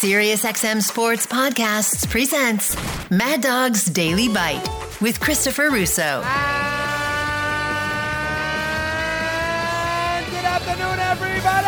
SiriusXM Sports Podcasts presents Mad Dog's Daily Bite with Christopher Russo. And good afternoon, everybody!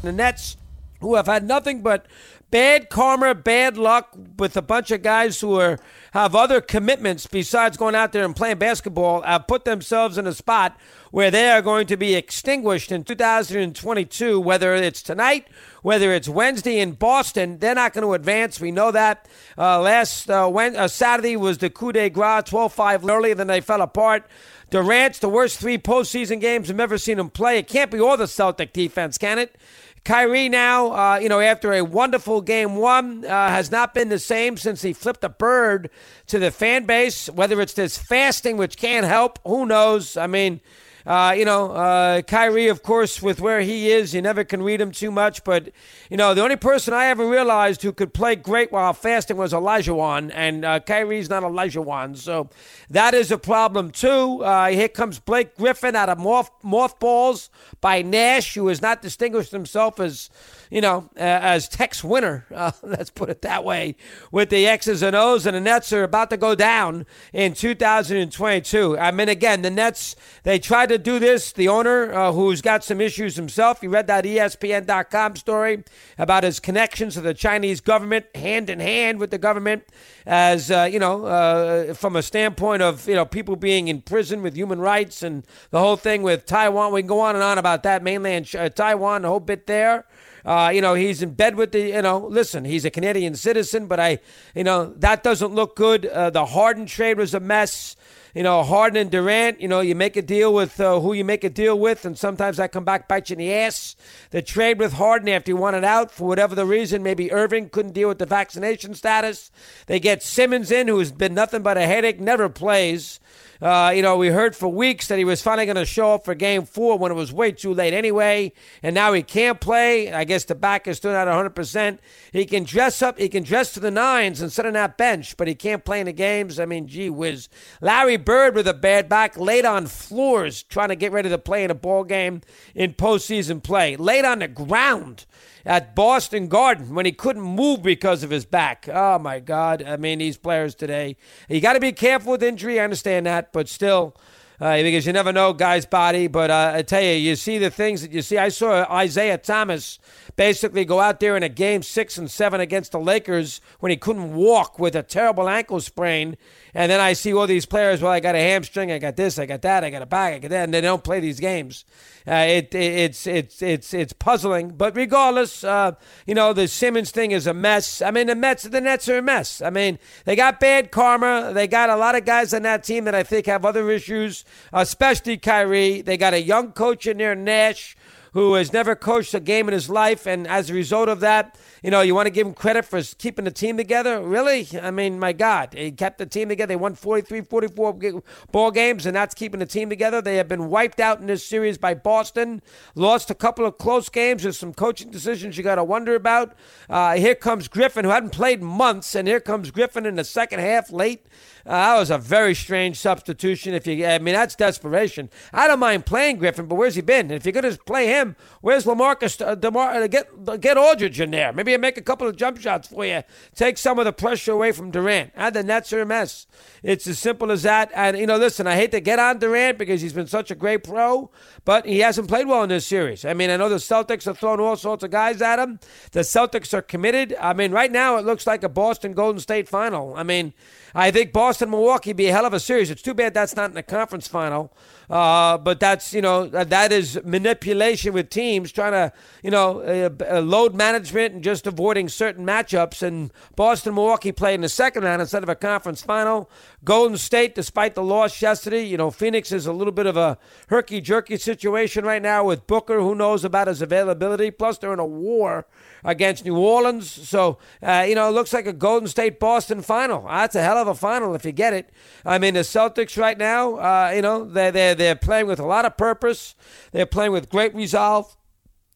The Nets, who have had nothing but bad karma, bad luck with a bunch of guys who are have other commitments besides going out there and playing basketball, have put themselves in a spot where they are going to be extinguished in 2022, whether it's tonight, whether it's Wednesday in Boston. They're not going to advance. We know that. Uh, last uh, when, uh, Saturday was the coup de grace, 12 5 earlier, then they fell apart. Durant's the worst three postseason games I've ever seen him play. It can't be all the Celtic defense, can it? Kyrie now, uh, you know, after a wonderful game one, uh, has not been the same since he flipped a bird to the fan base. Whether it's this fasting, which can't help, who knows? I mean, uh, you know, uh, Kyrie, of course, with where he is, you never can read him too much. But, you know, the only person I ever realized who could play great while fasting was Olajuwon, and uh, Kyrie's not Olajuwon. So that is a problem, too. Uh, here comes Blake Griffin out of moth- mothballs by Nash, who has not distinguished himself as you know, as Tex Winter. uh, let's put it that way, with the X's and O's, and the Nets are about to go down in 2022. I mean, again, the Nets, they tried to do this. The owner, uh, who's got some issues himself, you read that ESPN.com story about his connections to the Chinese government, hand in hand with the government, as, uh, you know, uh, from a standpoint of, you know, people being in prison with human rights and the whole thing with Taiwan. We can go on and on about that, mainland uh, Taiwan, the whole bit there. Uh, you know, he's in bed with the, you know, listen, he's a Canadian citizen, but I, you know, that doesn't look good. Uh, the Harden trade was a mess. You know, Harden and Durant, you know, you make a deal with uh, who you make a deal with, and sometimes that come back bite you in the ass. The trade with Harden after he wanted out for whatever the reason, maybe Irving couldn't deal with the vaccination status. They get Simmons in, who's been nothing but a headache, never plays. Uh, you know, we heard for weeks that he was finally going to show up for game four when it was way too late anyway, and now he can't play. I guess the back is still not 100%. He can dress up, he can dress to the nines and sit on that bench, but he can't play in the games. I mean, gee whiz. Larry Bird with a bad back laid on floors trying to get ready to play in a ball game in postseason play, laid on the ground at Boston Garden when he couldn't move because of his back. Oh my God! I mean, these players today. You got to be careful with injury. I understand that, but still. Uh, because you never know guy's body. But uh, I tell you, you see the things that you see. I saw Isiah Thomas basically go out there in a game six and seven against the Lakers when he couldn't walk with a terrible ankle sprain. And then I see all these players. Well, I got a hamstring. I got this. I got that. I got a back. I got that. And they don't play these games. Uh, it, it, it's it's it's it's puzzling. But regardless, uh, you know the Simmons thing is a mess. I mean the Mets, the Nets are a mess. I mean they got bad karma. They got a lot of guys on that team that I think have other issues, especially Kyrie. They got a young coach in there, Nash who has never coached a game in his life. And as a result of that, you know, you want to give him credit for keeping the team together? Really? I mean, my God. He kept the team together. They won 43, 44 ball games, and that's keeping the team together. They have been wiped out in this series by Boston. Lost a couple of close games. There's some coaching decisions you got to wonder about. Uh, here comes Griffin, who hadn't played months, and here comes Griffin in the second half late. Uh, that was a very strange substitution. If you, I mean, that's desperation. I don't mind playing Griffin, but where's he been? If you're going to play him, where's LaMarcus? Uh, Demar, uh, get get Aldridge in there. Maybe make a couple of jump shots for you. Take some of the pressure away from Durant. And the Nets are a mess. It's as simple as that. And you know, listen, I hate to get on Durant because he's been such a great pro, but he hasn't played well in this series. I mean, I know the Celtics are throwing all sorts of guys at him. The Celtics are committed. I mean, right now it looks like a Boston Golden State final. I mean. I think Boston Milwaukee be a hell of a series. It's too bad that's not in the conference final. Uh, but that's you know that is manipulation with teams trying to you know uh, uh, load management and just avoiding certain matchups. And Boston Milwaukee played in the second round instead of a conference final. Golden State, despite the loss yesterday, you know Phoenix is a little bit of a herky jerky situation right now with Booker. Who knows about his availability? Plus they're in a war against New Orleans. So, uh, you know, it looks like a Golden State Boston final. That's a hell of a final if you get it. I mean, the Celtics right now, uh, you know, they're, they're, they're playing with a lot of purpose, they're playing with great resolve.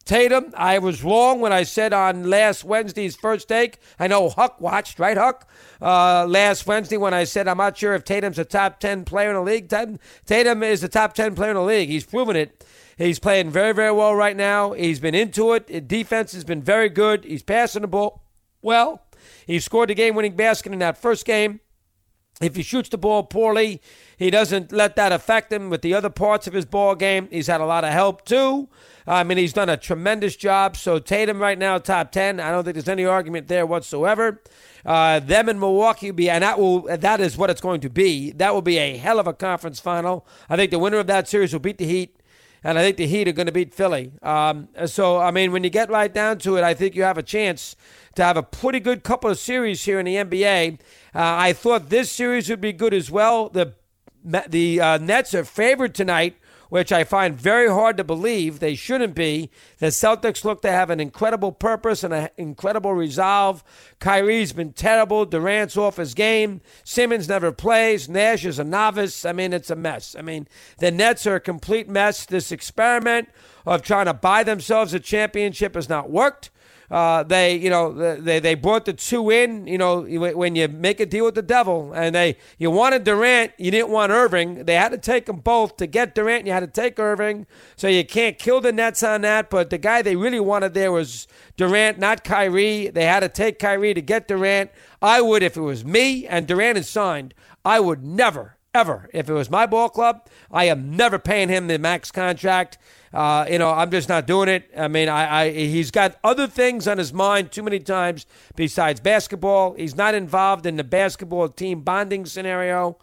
Tatum, I was wrong when I said on last Wednesday's first take. I know Huck watched, right, Huck? Uh, last Wednesday when I said I'm not sure if Tatum's a top 10 player in the league. Tatum, is a top 10 player in the league. He's proven it. He's playing very, very well right now. He's been into it. Defense has been very good. He's passing the ball well. He scored the game winning basket in that first game. If he shoots the ball poorly, he doesn't let that affect him with the other parts of his ball game. He's had a lot of help too. I mean, he's done a tremendous job. So Tatum right now, top ten. I don't think there's any argument there whatsoever. Uh, them in Milwaukee be, and that will that is what it's going to be. That will be a hell of a conference final. I think the winner of that series will beat the Heat and I think the Heat are going to beat Philly. Um, so, I mean, when you get right down to it, I think you have a chance to have a pretty good couple of series here in the NBA. Uh, I thought this series would be good as well. The the uh, Nets are favored tonight which I find very hard to believe. They shouldn't be. The Celtics look to have an incredible purpose and an incredible resolve. Kyrie's been terrible. Durant's off his game. Simmons never plays. Nash is a novice. I mean, it's a mess. I mean, the Nets are a complete mess. This experiment of trying to buy themselves a championship has not worked. Uh, they, you know, they they brought the two in. You know, when you make a deal with the devil, and they you wanted Durant, you didn't want Irving. They had to take them both to get Durant. You had to take Irving, so you can't kill the Nets on that. But the guy they really wanted there was Durant, not Kyrie. They had to take Kyrie to get Durant. I would, if it was me and Durant is signed, I would never, ever, if it was my ball club, I am never paying him the max contract. Uh, you know, I'm just not doing it. I mean, I, I he's got other things on his mind too many times besides basketball. He's not involved in the basketball team bonding scenario.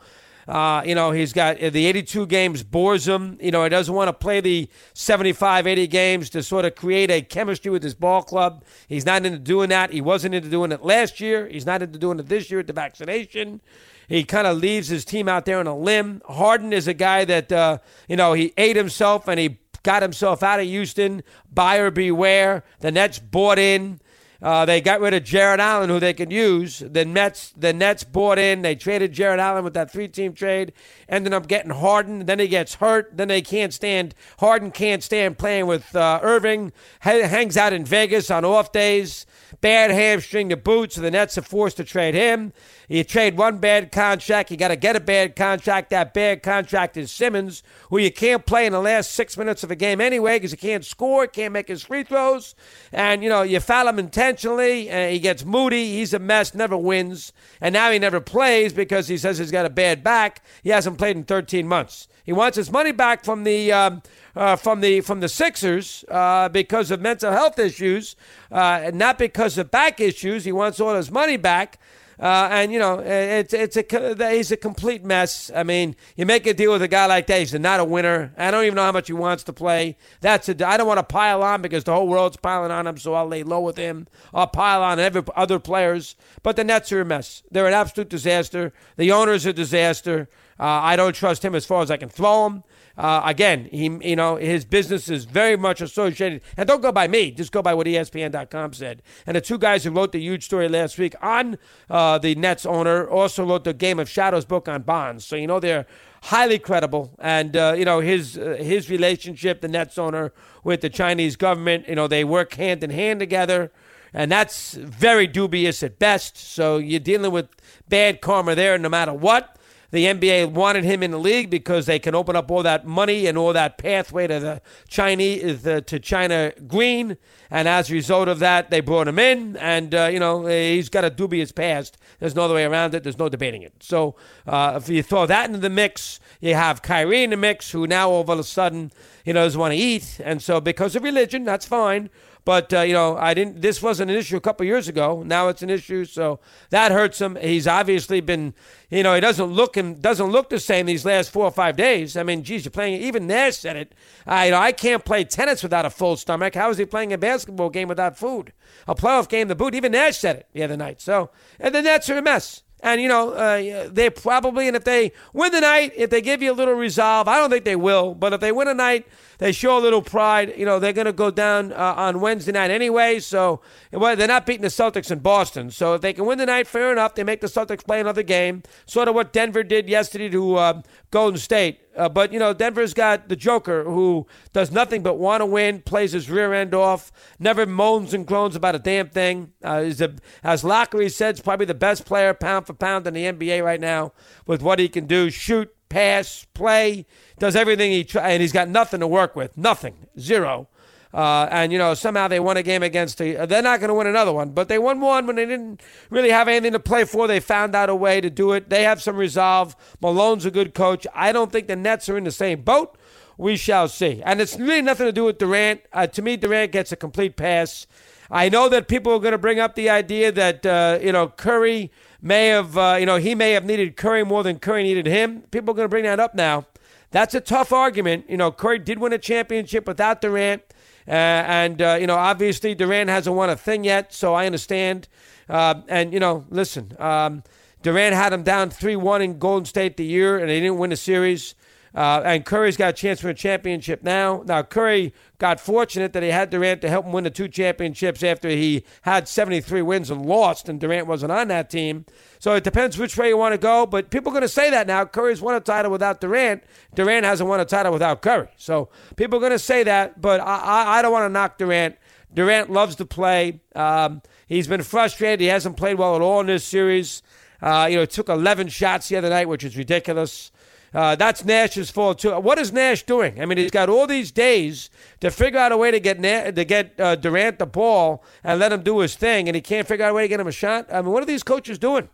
Uh, you know, he's got uh, the 82 games bores him. You know, he doesn't want to play the 75, 80 games to sort of create a chemistry with his ball club. He's not into doing that. He wasn't into doing it last year. He's not into doing it this year at the vaccination. He kind of leaves his team out there on a limb. Harden is a guy that, uh, you know, he ate himself and he got himself out of Houston. Buyer beware. The Nets bought in. Uh, they got rid of Jarrett Allen, who they could use. The Nets, the Nets bought in. They traded Jarrett Allen with that three-team trade. Ended up getting Harden. Then he gets hurt. Then they can't stand. Harden can't stand playing with uh, Irving. H- hangs out in Vegas on off days. Bad hamstring to boot, so the Nets are forced to trade him. You trade one bad contract, you got to get a bad contract. That bad contract is Simmons, who you can't play in the last six minutes of a game anyway because he can't score, can't make his free throws. And, you know, you foul him intentionally, and he gets moody. He's a mess, never wins. And now he never plays because he says he's got a bad back. He hasn't played in 13 months. He wants his money back from the um, uh, from the from the Sixers uh, because of mental health issues, uh, and not because of back issues. He wants all his money back. Uh, and you know, it's it's a he's a complete mess. I mean, you make a deal with a guy like that, he's not a winner. I don't even know how much he wants to play. That's a. I don't want to pile on because the whole world's piling on him, so I'll lay low with him. I'll pile on every other players. But the Nets are a mess. They're an absolute disaster. The owner's a disaster. Uh, I don't trust him as far as I can throw him. Uh, again, he you know his business is very much associated, and don't go by me, just go by what ESPN.com said. And the two guys who wrote the huge story last week on uh, the Nets owner also wrote the Game of Shadows book on Bonds, so you know they're highly credible. And uh, you know his uh, his relationship, the Nets owner with the Chinese government, you know they work hand in hand together. And that's very dubious at best. So you're dealing with bad karma there no matter what. The NBA wanted him in the league because they can open up all that money and all that pathway to the Chinese uh, to China green, and as a result of that, they brought him in. And uh, you know he's got a dubious past. There's no other way around it. There's no debating it. So uh, if you throw that into the mix, you have Kyrie in the mix, who now all of a sudden you know doesn't want to eat, and so because of religion, that's fine. But uh, you know, I didn't. This wasn't an issue a couple years ago. Now it's an issue, so that hurts him. He's obviously been, you know, he doesn't look him doesn't look the same these last four or five days. I mean, geez, you're playing. Even Nash said it. I, you know, I can't play tennis without a full stomach. How is he playing a basketball game without food? A playoff game, the boot. Even Nash said it the other night. So, and the Nets are a mess. And, you know, uh, they probably, and if they win the night, if they give you a little resolve, I don't think they will, but if they win a night, they show a little pride. You know, they're going to go down uh, on Wednesday night anyway. So well, they're not beating the Celtics in Boston. So if they can win the night, fair enough. They make the Celtics play another game, sort of what Denver did yesterday to uh, Golden State. Uh, but, you know, Denver's got the Joker who does nothing but want to win, plays his rear end off, never moans and groans about a damn thing. Uh, a, as Lockery said, he's probably the best player pound for pound in the NBA right now with what he can do shoot, pass, play, does everything he tries, and he's got nothing to work with. Nothing. Zero. Uh, and you know somehow they won a game against the. They're not going to win another one, but they won one when they didn't really have anything to play for. They found out a way to do it. They have some resolve. Malone's a good coach. I don't think the Nets are in the same boat. We shall see. And it's really nothing to do with Durant. Uh, to me, Durant gets a complete pass. I know that people are going to bring up the idea that uh, you know Curry may have uh, you know he may have needed Curry more than Curry needed him. People are going to bring that up now. That's a tough argument. You know, Curry did win a championship without Durant. Uh, and, uh, you know, obviously Durant hasn't won a thing yet, so I understand. Uh, and, you know, listen, um, Durant had him down 3 1 in Golden State the year, and they didn't win the series. Uh, and Curry's got a chance for a championship now. Now, Curry got fortunate that he had Durant to help him win the two championships after he had 73 wins and lost, and Durant wasn't on that team. So it depends which way you want to go. But people are going to say that now. Curry's won a title without Durant. Durant hasn't won a title without Curry. So people are going to say that, but I, I, I don't want to knock Durant. Durant loves to play. Um, he's been frustrated. He hasn't played well at all in this series. Uh, you know, took 11 shots the other night, which is ridiculous. Uh, that's Nash's fault too. What is Nash doing? I mean, he's got all these days to figure out a way to get Na- to get uh, Durant the ball and let him do his thing, and he can't figure out a way to get him a shot. I mean, what are these coaches doing?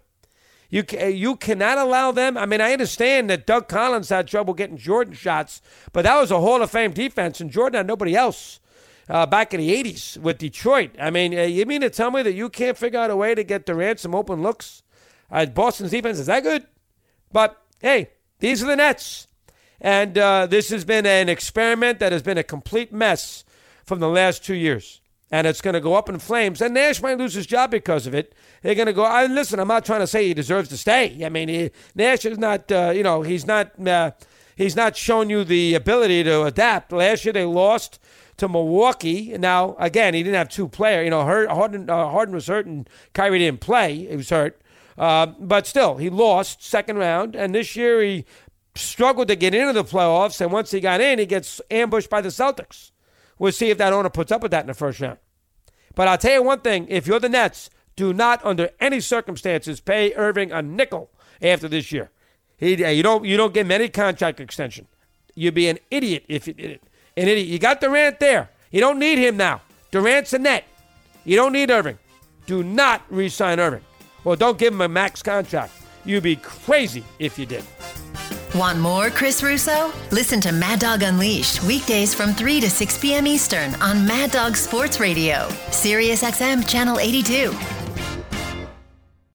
You you cannot allow them. I mean, I understand that Doug Collins had trouble getting Jordan shots, but that was a Hall of Fame defense, and Jordan had nobody else. Uh, back in the 80s with Detroit. I mean, uh, you mean to tell me that you can't figure out a way to get Durant some open looks? Uh, Boston's defense is that good? But hey, these are the Nets. And uh, this has been an experiment that has been a complete mess from the last two years. And it's going to go up in flames. And Nash might lose his job because of it. They're going to go. I listen. I'm not trying to say he deserves to stay. I mean, he, Nash is not. Uh, you know, he's not. Uh, he's not shown you the ability to adapt. Last year they lost to Milwaukee. Now again, he didn't have two players. You know, Harden, uh, Harden was hurt and Kyrie didn't play. He was hurt. Uh, but still, he lost second round, and this year he struggled to get into the playoffs. And once he got in, he gets ambushed by the Celtics. We'll see if that owner puts up with that in the first round. But I'll tell you one thing: if you're the Nets, do not, under any circumstances, pay Irving a nickel after this year. He, you don't, you don't get any contract extension. You'd be an idiot if you did it. An idiot. You got Durant there. You don't need him now. Durant's a net. You don't need Irving. Do not re-sign Irving. Well, don't give him a max contract. You'd be crazy if you did. Want more Chris Russo? Listen to Mad Dog Unleashed weekdays from 3 to 6 p.m. Eastern on Mad Dog Sports Radio, Sirius XM Channel 82.